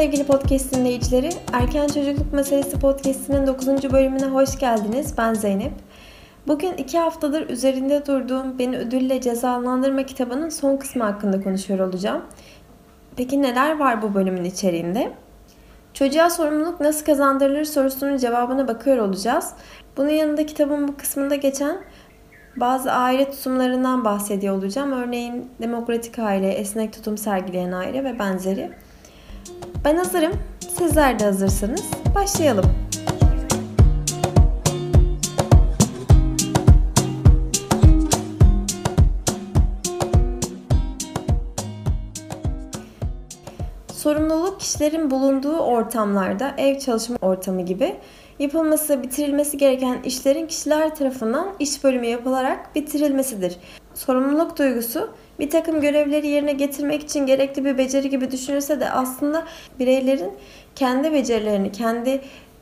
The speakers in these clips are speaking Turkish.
Sevgili podcast dinleyicileri. Erken Çocukluk Meselesi podcastinin 9. bölümüne hoş geldiniz. Ben Zeynep. Bugün iki haftadır üzerinde durduğum Beni Ödülle Cezalandırma kitabının son kısmı hakkında konuşuyor olacağım. Peki neler var bu bölümün içeriğinde? Çocuğa sorumluluk nasıl kazandırılır sorusunun cevabına bakıyor olacağız. Bunun yanında kitabın bu kısmında geçen bazı aile tutumlarından bahsediyor olacağım. Örneğin demokratik aile, esnek tutum sergileyen aile ve benzeri. Ben hazırım. Sizler de hazırsanız başlayalım. Sorumluluk kişilerin bulunduğu ortamlarda, ev çalışma ortamı gibi yapılması, bitirilmesi gereken işlerin kişiler tarafından iş bölümü yapılarak bitirilmesidir. Sorumluluk duygusu bir takım görevleri yerine getirmek için gerekli bir beceri gibi düşünülse de aslında bireylerin kendi becerilerini, kendi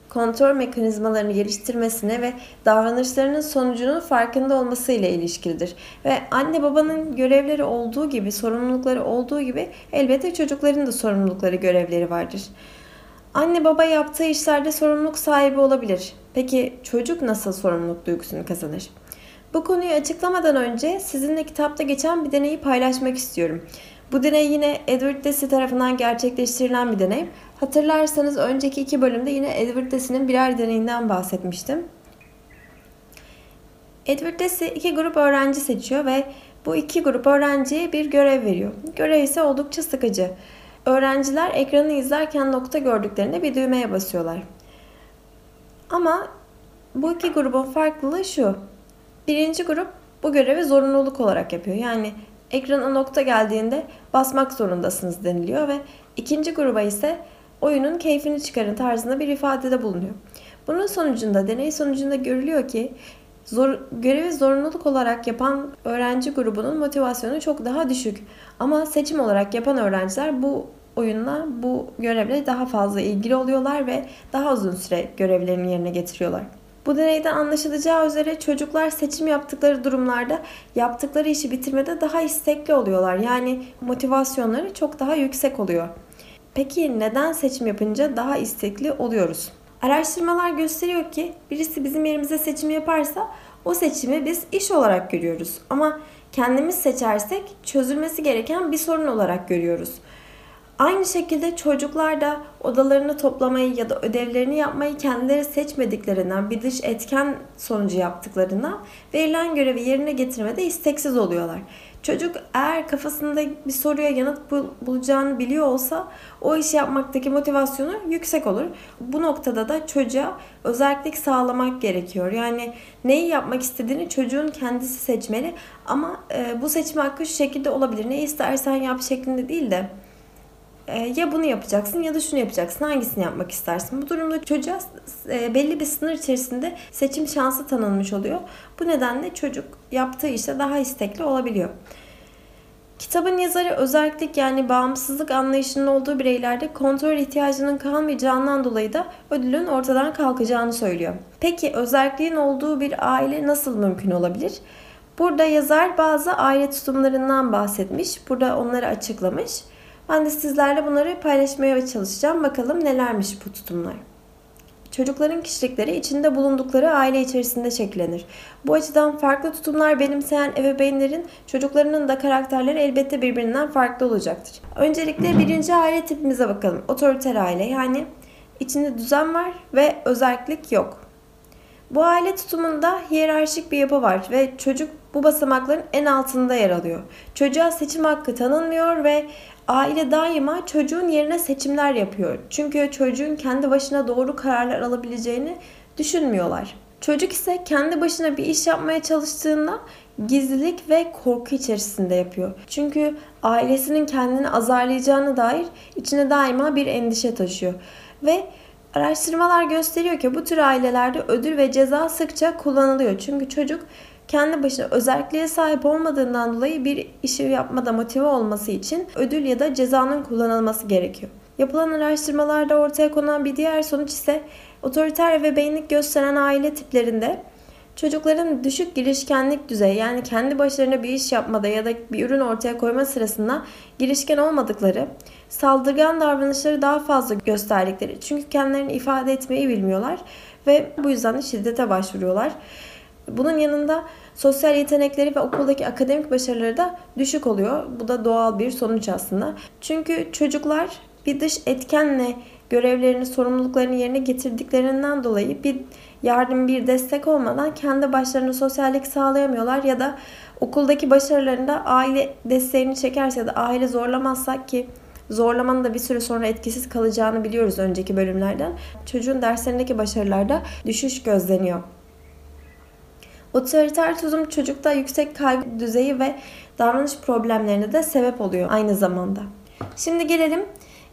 kontrol mekanizmalarını geliştirmesine ve davranışlarının sonucunun farkında olmasıyla ilişkilidir. Ve anne babanın görevleri olduğu gibi, sorumlulukları olduğu gibi elbette çocukların da sorumlulukları, görevleri vardır. Anne baba yaptığı işlerde sorumluluk sahibi olabilir. Peki çocuk nasıl sorumluluk duygusunu kazanır? Bu konuyu açıklamadan önce sizinle kitapta geçen bir deneyi paylaşmak istiyorum. Bu deney yine Edward Deci tarafından gerçekleştirilen bir deney. Hatırlarsanız önceki iki bölümde yine Edward Deci'nin birer deneyinden bahsetmiştim. Edward Deci iki grup öğrenci seçiyor ve bu iki grup öğrenciye bir görev veriyor. Görev ise oldukça sıkıcı. Öğrenciler ekranı izlerken nokta gördüklerinde bir düğmeye basıyorlar. Ama bu iki grubun farklılığı şu. Birinci grup bu görevi zorunluluk olarak yapıyor. Yani ekrana nokta geldiğinde basmak zorundasınız deniliyor ve ikinci gruba ise oyunun keyfini çıkarın tarzında bir ifadede bulunuyor. Bunun sonucunda, deney sonucunda görülüyor ki zor, görevi zorunluluk olarak yapan öğrenci grubunun motivasyonu çok daha düşük. Ama seçim olarak yapan öğrenciler bu oyunla, bu görevle daha fazla ilgili oluyorlar ve daha uzun süre görevlerini yerine getiriyorlar. Bu deneyden anlaşılacağı üzere çocuklar seçim yaptıkları durumlarda yaptıkları işi bitirmede daha istekli oluyorlar. Yani motivasyonları çok daha yüksek oluyor. Peki neden seçim yapınca daha istekli oluyoruz? Araştırmalar gösteriyor ki birisi bizim yerimize seçim yaparsa o seçimi biz iş olarak görüyoruz. Ama kendimiz seçersek çözülmesi gereken bir sorun olarak görüyoruz. Aynı şekilde çocuklar da odalarını toplamayı ya da ödevlerini yapmayı kendileri seçmediklerinden bir dış etken sonucu yaptıklarından verilen görevi yerine getirmede isteksiz oluyorlar. Çocuk eğer kafasında bir soruya yanıt bulacağını biliyor olsa o işi yapmaktaki motivasyonu yüksek olur. Bu noktada da çocuğa özellik sağlamak gerekiyor. Yani neyi yapmak istediğini çocuğun kendisi seçmeli ama bu seçim hakkı şu şekilde olabilir. Ne istersen yap şeklinde değil de ee, ya bunu yapacaksın ya da şunu yapacaksın. Hangisini yapmak istersin? Bu durumda çocuğa e, belli bir sınır içerisinde seçim şansı tanınmış oluyor. Bu nedenle çocuk yaptığı işte daha istekli olabiliyor. Kitabın yazarı özellik yani bağımsızlık anlayışının olduğu bireylerde kontrol ihtiyacının kalmayacağından dolayı da ödülün ortadan kalkacağını söylüyor. Peki özelliğin olduğu bir aile nasıl mümkün olabilir? Burada yazar bazı aile tutumlarından bahsetmiş. Burada onları açıklamış. Ben de sizlerle bunları paylaşmaya çalışacağım. Bakalım nelermiş bu tutumlar. Çocukların kişilikleri içinde bulundukları aile içerisinde şekillenir. Bu açıdan farklı tutumlar benimseyen ebeveynlerin çocuklarının da karakterleri elbette birbirinden farklı olacaktır. Öncelikle birinci aile tipimize bakalım. Otoriter aile yani içinde düzen var ve özellik yok. Bu aile tutumunda hiyerarşik bir yapı var ve çocuk bu basamakların en altında yer alıyor. Çocuğa seçim hakkı tanınmıyor ve aile daima çocuğun yerine seçimler yapıyor. Çünkü çocuğun kendi başına doğru kararlar alabileceğini düşünmüyorlar. Çocuk ise kendi başına bir iş yapmaya çalıştığında gizlilik ve korku içerisinde yapıyor. Çünkü ailesinin kendini azarlayacağına dair içine daima bir endişe taşıyor. Ve araştırmalar gösteriyor ki bu tür ailelerde ödül ve ceza sıkça kullanılıyor. Çünkü çocuk kendi başına özelliğe sahip olmadığından dolayı bir işi yapmada motive olması için ödül ya da cezanın kullanılması gerekiyor. Yapılan araştırmalarda ortaya konan bir diğer sonuç ise otoriter ve beynlik gösteren aile tiplerinde Çocukların düşük girişkenlik düzeyi yani kendi başlarına bir iş yapmada ya da bir ürün ortaya koyma sırasında girişken olmadıkları, saldırgan davranışları daha fazla gösterdikleri çünkü kendilerini ifade etmeyi bilmiyorlar ve bu yüzden de şiddete başvuruyorlar. Bunun yanında sosyal yetenekleri ve okuldaki akademik başarıları da düşük oluyor. Bu da doğal bir sonuç aslında. Çünkü çocuklar bir dış etkenle görevlerini, sorumluluklarını yerine getirdiklerinden dolayı bir yardım, bir destek olmadan kendi başlarına sosyallik sağlayamıyorlar ya da okuldaki başarılarında aile desteğini çekerse ya da aile zorlamazsak ki zorlamanın da bir süre sonra etkisiz kalacağını biliyoruz önceki bölümlerden. Çocuğun derslerindeki başarılarda düşüş gözleniyor. Otoriter tutum çocukta yüksek kaygı düzeyi ve davranış problemlerine de sebep oluyor aynı zamanda. Şimdi gelelim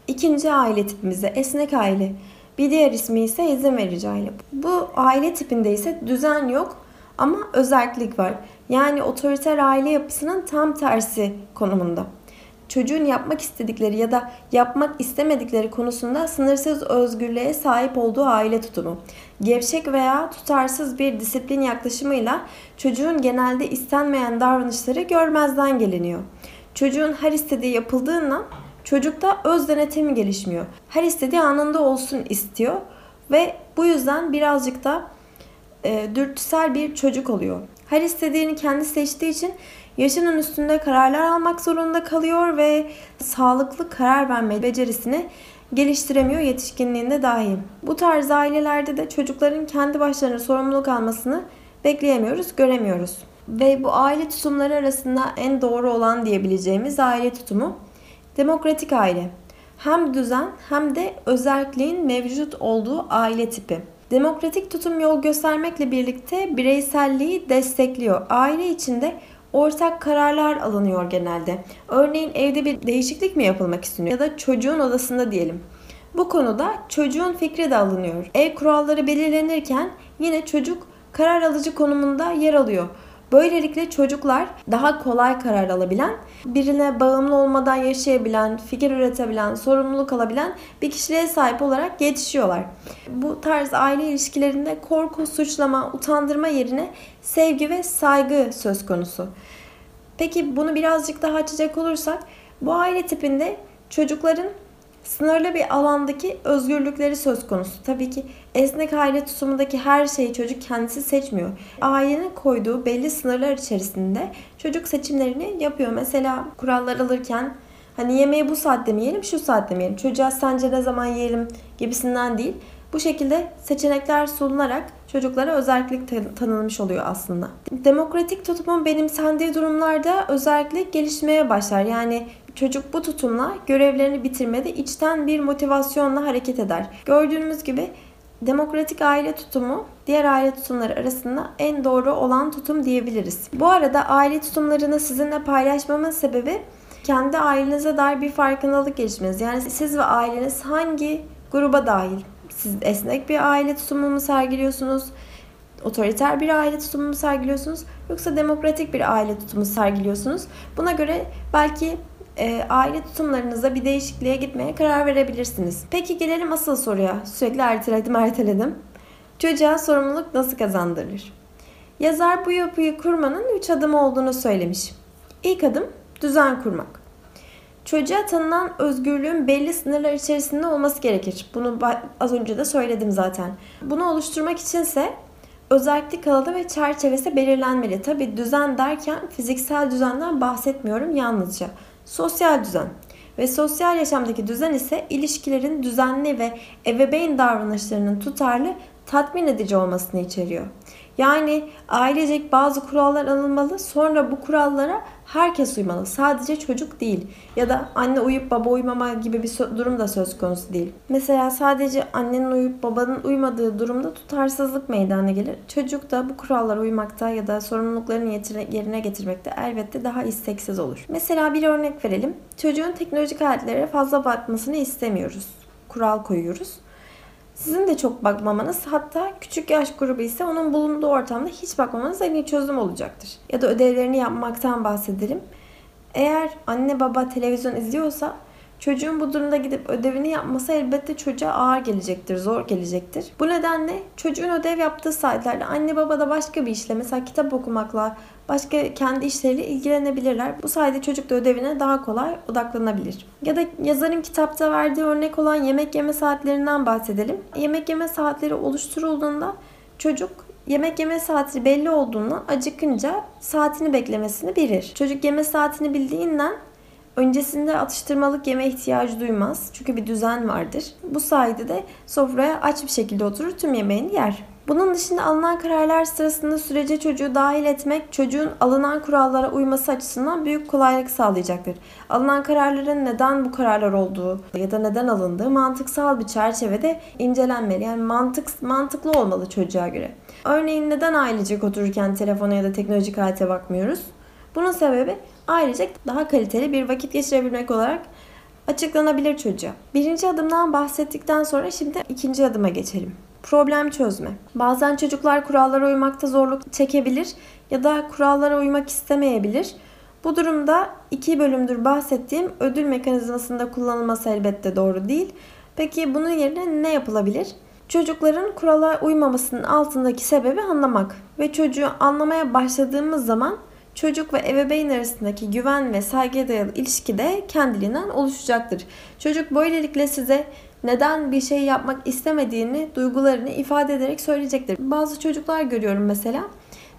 ikinci aile tipimize esnek aile. Bir diğer ismi ise izin verici aile. Bu aile tipinde ise düzen yok ama özellik var. Yani otoriter aile yapısının tam tersi konumunda çocuğun yapmak istedikleri ya da yapmak istemedikleri konusunda sınırsız özgürlüğe sahip olduğu aile tutumu. Gevşek veya tutarsız bir disiplin yaklaşımıyla çocuğun genelde istenmeyen davranışları görmezden geliniyor. Çocuğun her istediği yapıldığından çocukta öz denetimi gelişmiyor. Her istediği anında olsun istiyor ve bu yüzden birazcık da e, dürtüsel bir çocuk oluyor. Her istediğini kendi seçtiği için yaşının üstünde kararlar almak zorunda kalıyor ve sağlıklı karar verme becerisini geliştiremiyor yetişkinliğinde dahi. Bu tarz ailelerde de çocukların kendi başlarına sorumluluk almasını bekleyemiyoruz, göremiyoruz. Ve bu aile tutumları arasında en doğru olan diyebileceğimiz aile tutumu demokratik aile. Hem düzen hem de özelliğin mevcut olduğu aile tipi. Demokratik tutum yol göstermekle birlikte bireyselliği destekliyor. Aile içinde ortak kararlar alınıyor genelde. Örneğin evde bir değişiklik mi yapılmak isteniyor ya da çocuğun odasında diyelim. Bu konuda çocuğun fikri de alınıyor. Ev kuralları belirlenirken yine çocuk karar alıcı konumunda yer alıyor. Böylelikle çocuklar daha kolay karar alabilen, birine bağımlı olmadan yaşayabilen, fikir üretebilen, sorumluluk alabilen bir kişiliğe sahip olarak yetişiyorlar. Bu tarz aile ilişkilerinde korku, suçlama, utandırma yerine sevgi ve saygı söz konusu. Peki bunu birazcık daha açacak olursak bu aile tipinde çocukların sınırlı bir alandaki özgürlükleri söz konusu. Tabii ki esnek aile tutumundaki her şeyi çocuk kendisi seçmiyor. Ailenin koyduğu belli sınırlar içerisinde çocuk seçimlerini yapıyor. Mesela kurallar alırken hani yemeği bu saatte mi yiyelim, şu saatte mi yiyelim? Çocuğa sence ne zaman yiyelim gibisinden değil. Bu şekilde seçenekler sunularak çocuklara özellik tanınmış oluyor aslında. Demokratik tutumun benimsendiği durumlarda özellik gelişmeye başlar. Yani çocuk bu tutumla görevlerini bitirmede içten bir motivasyonla hareket eder. Gördüğümüz gibi demokratik aile tutumu diğer aile tutumları arasında en doğru olan tutum diyebiliriz. Bu arada aile tutumlarını sizinle paylaşmamın sebebi kendi ailenize dair bir farkındalık gelişmeniz. Yani siz ve aileniz hangi gruba dahil? Siz esnek bir aile tutumu mu sergiliyorsunuz? Otoriter bir aile tutumu mu sergiliyorsunuz? Yoksa demokratik bir aile tutumu sergiliyorsunuz? Buna göre belki e, aile tutumlarınızda bir değişikliğe gitmeye karar verebilirsiniz. Peki gelelim asıl soruya. Sürekli erteledim erteledim. Çocuğa sorumluluk nasıl kazandırılır? Yazar bu yapıyı kurmanın 3 adım olduğunu söylemiş. İlk adım düzen kurmak. Çocuğa tanınan özgürlüğün belli sınırlar içerisinde olması gerekir. Bunu az önce de söyledim zaten. Bunu oluşturmak içinse özellik alanı ve çerçevesi belirlenmeli. Tabi düzen derken fiziksel düzenden bahsetmiyorum yalnızca. Sosyal düzen ve sosyal yaşamdaki düzen ise ilişkilerin düzenli ve ebeveyn davranışlarının tutarlı tatmin edici olmasını içeriyor. Yani ailecek bazı kurallar alınmalı sonra bu kurallara herkes uymalı. Sadece çocuk değil. Ya da anne uyup baba uymama gibi bir durum da söz konusu değil. Mesela sadece annenin uyup babanın uymadığı durumda tutarsızlık meydana gelir. Çocuk da bu kurallara uymakta ya da sorumluluklarını yerine getirmekte elbette daha isteksiz olur. Mesela bir örnek verelim. Çocuğun teknolojik aletlere fazla bakmasını istemiyoruz. Kural koyuyoruz. Sizin de çok bakmamanız hatta küçük yaş grubu ise onun bulunduğu ortamda hiç bakmamanız en iyi çözüm olacaktır. Ya da ödevlerini yapmaktan bahsedelim. Eğer anne baba televizyon izliyorsa Çocuğun bu durumda gidip ödevini yapması elbette çocuğa ağır gelecektir, zor gelecektir. Bu nedenle çocuğun ödev yaptığı saatlerde anne baba da başka bir işle mesela kitap okumakla, başka kendi işleriyle ilgilenebilirler. Bu sayede çocuk da ödevine daha kolay odaklanabilir. Ya da yazarın kitapta verdiği örnek olan yemek yeme saatlerinden bahsedelim. Yemek yeme saatleri oluşturulduğunda çocuk yemek yeme saati belli olduğundan acıkınca saatini beklemesini bilir. Çocuk yeme saatini bildiğinden öncesinde atıştırmalık yeme ihtiyacı duymaz. Çünkü bir düzen vardır. Bu sayede de sofraya aç bir şekilde oturur tüm yemeğini yer. Bunun dışında alınan kararlar sırasında sürece çocuğu dahil etmek çocuğun alınan kurallara uyması açısından büyük kolaylık sağlayacaktır. Alınan kararların neden bu kararlar olduğu ya da neden alındığı mantıksal bir çerçevede incelenmeli. Yani mantık mantıklı olmalı çocuğa göre. Örneğin neden ailecek otururken telefona ya da teknolojik alete bakmıyoruz? Bunun sebebi ailecek daha kaliteli bir vakit geçirebilmek olarak açıklanabilir çocuğa. Birinci adımdan bahsettikten sonra şimdi ikinci adıma geçelim. Problem çözme. Bazen çocuklar kurallara uymakta zorluk çekebilir ya da kurallara uymak istemeyebilir. Bu durumda iki bölümdür bahsettiğim ödül mekanizmasında kullanılması elbette doğru değil. Peki bunun yerine ne yapılabilir? Çocukların kurala uymamasının altındaki sebebi anlamak ve çocuğu anlamaya başladığımız zaman çocuk ve ebeveyn arasındaki güven ve saygıya dayalı ilişki de kendiliğinden oluşacaktır. Çocuk böylelikle size neden bir şey yapmak istemediğini, duygularını ifade ederek söyleyecektir. Bazı çocuklar görüyorum mesela.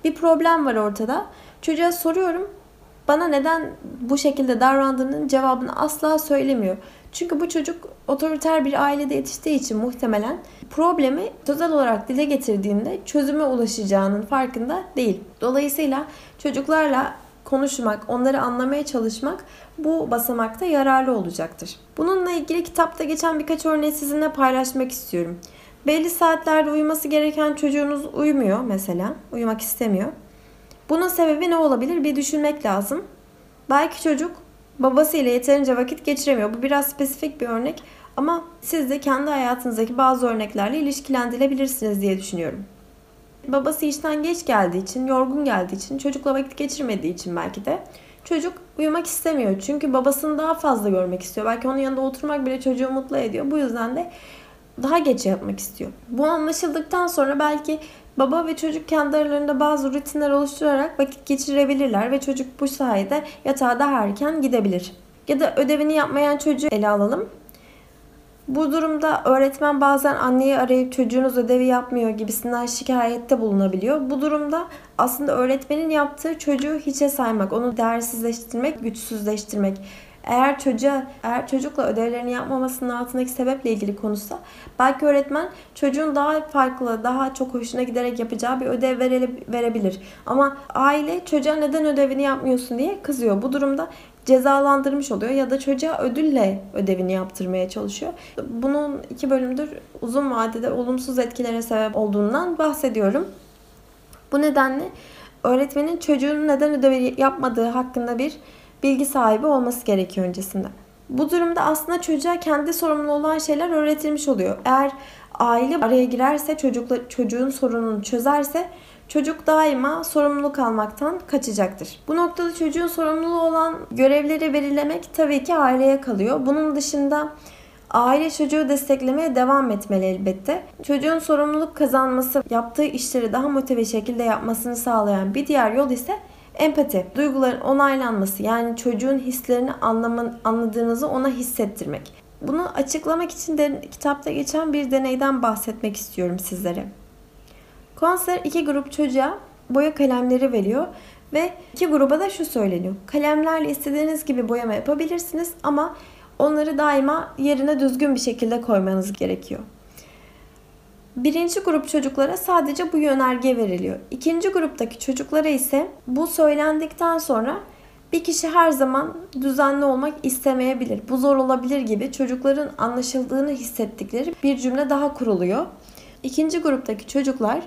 Bir problem var ortada. Çocuğa soruyorum. Bana neden bu şekilde davrandığının cevabını asla söylemiyor. Çünkü bu çocuk otoriter bir ailede yetiştiği için muhtemelen problemi sözel olarak dile getirdiğinde çözüme ulaşacağının farkında değil. Dolayısıyla çocuklarla konuşmak, onları anlamaya çalışmak bu basamakta yararlı olacaktır. Bununla ilgili kitapta geçen birkaç örneği sizinle paylaşmak istiyorum. Belli saatlerde uyuması gereken çocuğunuz uyumuyor mesela, uyumak istemiyor. Bunun sebebi ne olabilir? Bir düşünmek lazım. Belki çocuk babasıyla yeterince vakit geçiremiyor. Bu biraz spesifik bir örnek ama siz de kendi hayatınızdaki bazı örneklerle ilişkilendirebilirsiniz diye düşünüyorum. Babası işten geç geldiği için, yorgun geldiği için, çocukla vakit geçirmediği için belki de çocuk uyumak istemiyor. Çünkü babasını daha fazla görmek istiyor. Belki onun yanında oturmak bile çocuğu mutlu ediyor. Bu yüzden de daha geç yatmak istiyor. Bu anlaşıldıktan sonra belki baba ve çocuk kendi aralarında bazı rutinler oluşturarak vakit geçirebilirler ve çocuk bu sayede yatağa daha erken gidebilir. Ya da ödevini yapmayan çocuğu ele alalım. Bu durumda öğretmen bazen anneyi arayıp çocuğunuz ödevi yapmıyor gibisinden şikayette bulunabiliyor. Bu durumda aslında öğretmenin yaptığı çocuğu hiçe saymak, onu değersizleştirmek, güçsüzleştirmek. Eğer çocuğa, eğer çocukla ödevlerini yapmamasının altındaki sebeple ilgili konuşsa belki öğretmen çocuğun daha farklı, daha çok hoşuna giderek yapacağı bir ödev verebilir. Ama aile çocuğa neden ödevini yapmıyorsun diye kızıyor. Bu durumda cezalandırmış oluyor ya da çocuğa ödülle ödevini yaptırmaya çalışıyor. Bunun iki bölümdür uzun vadede olumsuz etkilere sebep olduğundan bahsediyorum. Bu nedenle öğretmenin çocuğun neden ödevi yapmadığı hakkında bir bilgi sahibi olması gerekiyor öncesinde. Bu durumda aslında çocuğa kendi sorumlu olan şeyler öğretilmiş oluyor. Eğer aile araya girerse, çocukla, çocuğun sorununu çözerse çocuk daima sorumluluk almaktan kaçacaktır. Bu noktada çocuğun sorumluluğu olan görevleri belirlemek tabii ki aileye kalıyor. Bunun dışında Aile çocuğu desteklemeye devam etmeli elbette. Çocuğun sorumluluk kazanması, yaptığı işleri daha motive şekilde yapmasını sağlayan bir diğer yol ise empati. Duyguların onaylanması yani çocuğun hislerini anlaman, anladığınızı ona hissettirmek. Bunu açıklamak için de kitapta geçen bir deneyden bahsetmek istiyorum sizlere. Konser iki grup çocuğa boya kalemleri veriyor ve iki gruba da şu söyleniyor. Kalemlerle istediğiniz gibi boyama yapabilirsiniz ama onları daima yerine düzgün bir şekilde koymanız gerekiyor. Birinci grup çocuklara sadece bu yönerge veriliyor. İkinci gruptaki çocuklara ise bu söylendikten sonra bir kişi her zaman düzenli olmak istemeyebilir. Bu zor olabilir gibi çocukların anlaşıldığını hissettikleri bir cümle daha kuruluyor. İkinci gruptaki çocuklar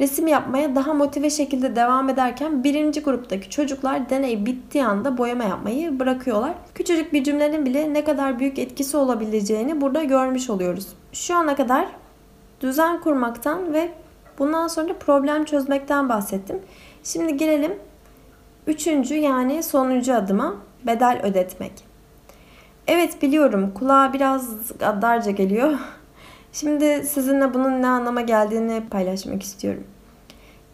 resim yapmaya daha motive şekilde devam ederken birinci gruptaki çocuklar deney bittiği anda boyama yapmayı bırakıyorlar. Küçücük bir cümlenin bile ne kadar büyük etkisi olabileceğini burada görmüş oluyoruz. Şu ana kadar düzen kurmaktan ve bundan sonra problem çözmekten bahsettim. Şimdi gelelim üçüncü yani sonuncu adıma bedel ödetmek. Evet biliyorum kulağa biraz gaddarca geliyor. Şimdi sizinle bunun ne anlama geldiğini paylaşmak istiyorum.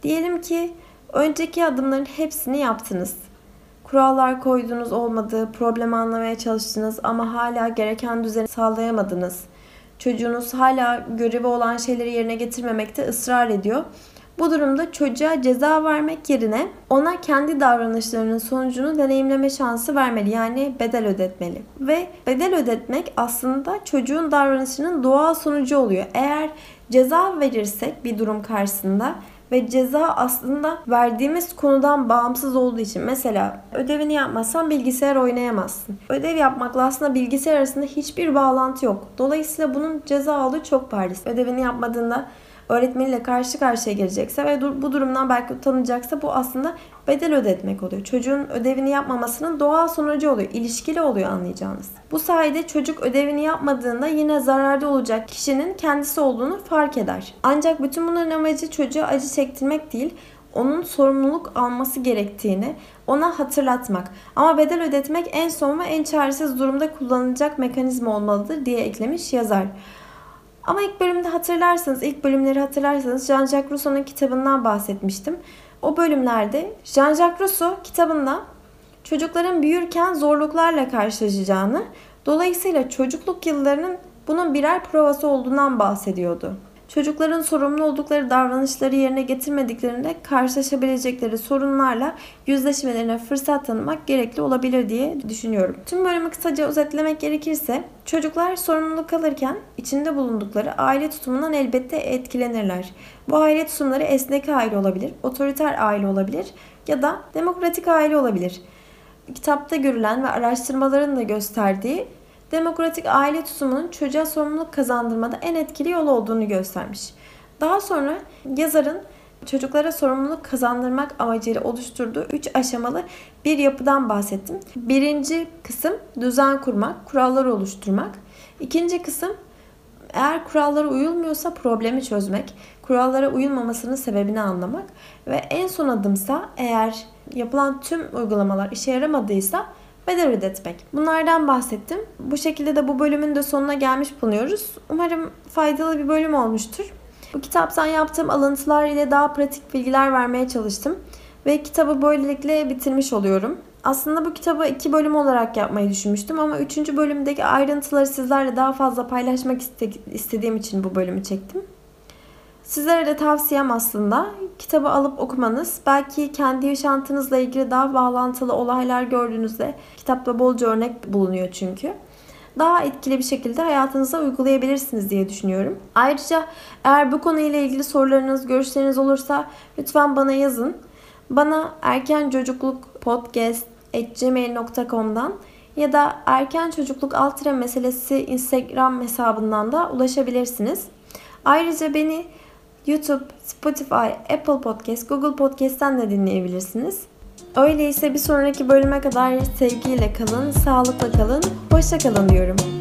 Diyelim ki önceki adımların hepsini yaptınız. Kurallar koydunuz olmadı, problemi anlamaya çalıştınız ama hala gereken düzeni sağlayamadınız. Çocuğunuz hala görevi olan şeyleri yerine getirmemekte ısrar ediyor. Bu durumda çocuğa ceza vermek yerine ona kendi davranışlarının sonucunu deneyimleme şansı vermeli. Yani bedel ödetmeli. Ve bedel ödetmek aslında çocuğun davranışının doğal sonucu oluyor. Eğer ceza verirsek bir durum karşısında ve ceza aslında verdiğimiz konudan bağımsız olduğu için mesela ödevini yapmazsan bilgisayar oynayamazsın. Ödev yapmakla aslında bilgisayar arasında hiçbir bağlantı yok. Dolayısıyla bunun ceza olduğu çok bariz. Ödevini yapmadığında öğretmeniyle karşı karşıya gelecekse ve bu durumdan belki utanacaksa bu aslında bedel ödetmek oluyor. Çocuğun ödevini yapmamasının doğal sonucu oluyor. İlişkili oluyor anlayacağınız. Bu sayede çocuk ödevini yapmadığında yine zararda olacak kişinin kendisi olduğunu fark eder. Ancak bütün bunların amacı çocuğa acı çektirmek değil, onun sorumluluk alması gerektiğini ona hatırlatmak. Ama bedel ödetmek en son ve en çaresiz durumda kullanılacak mekanizma olmalıdır diye eklemiş yazar. Ama ilk bölümde hatırlarsanız, ilk bölümleri hatırlarsanız Jean-Jacques Rousseau'nun kitabından bahsetmiştim. O bölümlerde Jean-Jacques Rousseau kitabında çocukların büyürken zorluklarla karşılaşacağını, dolayısıyla çocukluk yıllarının bunun birer provası olduğundan bahsediyordu çocukların sorumlu oldukları davranışları yerine getirmediklerinde karşılaşabilecekleri sorunlarla yüzleşmelerine fırsat tanımak gerekli olabilir diye düşünüyorum. Tüm bölümü kısaca özetlemek gerekirse çocuklar sorumluluk alırken içinde bulundukları aile tutumundan elbette etkilenirler. Bu aile tutumları esnek aile olabilir, otoriter aile olabilir ya da demokratik aile olabilir. Kitapta görülen ve araştırmaların da gösterdiği demokratik aile tutumunun çocuğa sorumluluk kazandırmada en etkili yol olduğunu göstermiş. Daha sonra yazarın çocuklara sorumluluk kazandırmak amacıyla oluşturduğu 3 aşamalı bir yapıdan bahsettim. Birinci kısım düzen kurmak, kuralları oluşturmak. İkinci kısım eğer kurallara uyulmuyorsa problemi çözmek, kurallara uyulmamasının sebebini anlamak ve en son adımsa eğer yapılan tüm uygulamalar işe yaramadıysa bedel ödetmek. Bunlardan bahsettim. Bu şekilde de bu bölümün de sonuna gelmiş bulunuyoruz. Umarım faydalı bir bölüm olmuştur. Bu kitaptan yaptığım alıntılar ile daha pratik bilgiler vermeye çalıştım. Ve kitabı böylelikle bitirmiş oluyorum. Aslında bu kitabı iki bölüm olarak yapmayı düşünmüştüm ama üçüncü bölümdeki ayrıntıları sizlerle daha fazla paylaşmak istediğim için bu bölümü çektim. Sizlere de tavsiyem aslında kitabı alıp okumanız. Belki kendi yaşantınızla ilgili daha bağlantılı olaylar gördüğünüzde kitapta bolca örnek bulunuyor çünkü. Daha etkili bir şekilde hayatınıza uygulayabilirsiniz diye düşünüyorum. Ayrıca eğer bu konuyla ilgili sorularınız, görüşleriniz olursa lütfen bana yazın. Bana erken çocukluk podcast ya da erken çocukluk altıra meselesi Instagram hesabından da ulaşabilirsiniz. Ayrıca beni YouTube, Spotify, Apple Podcast, Google Podcast'ten de dinleyebilirsiniz. Öyleyse bir sonraki bölüme kadar sevgiyle kalın, sağlıkla kalın, hoşça kalın diyorum.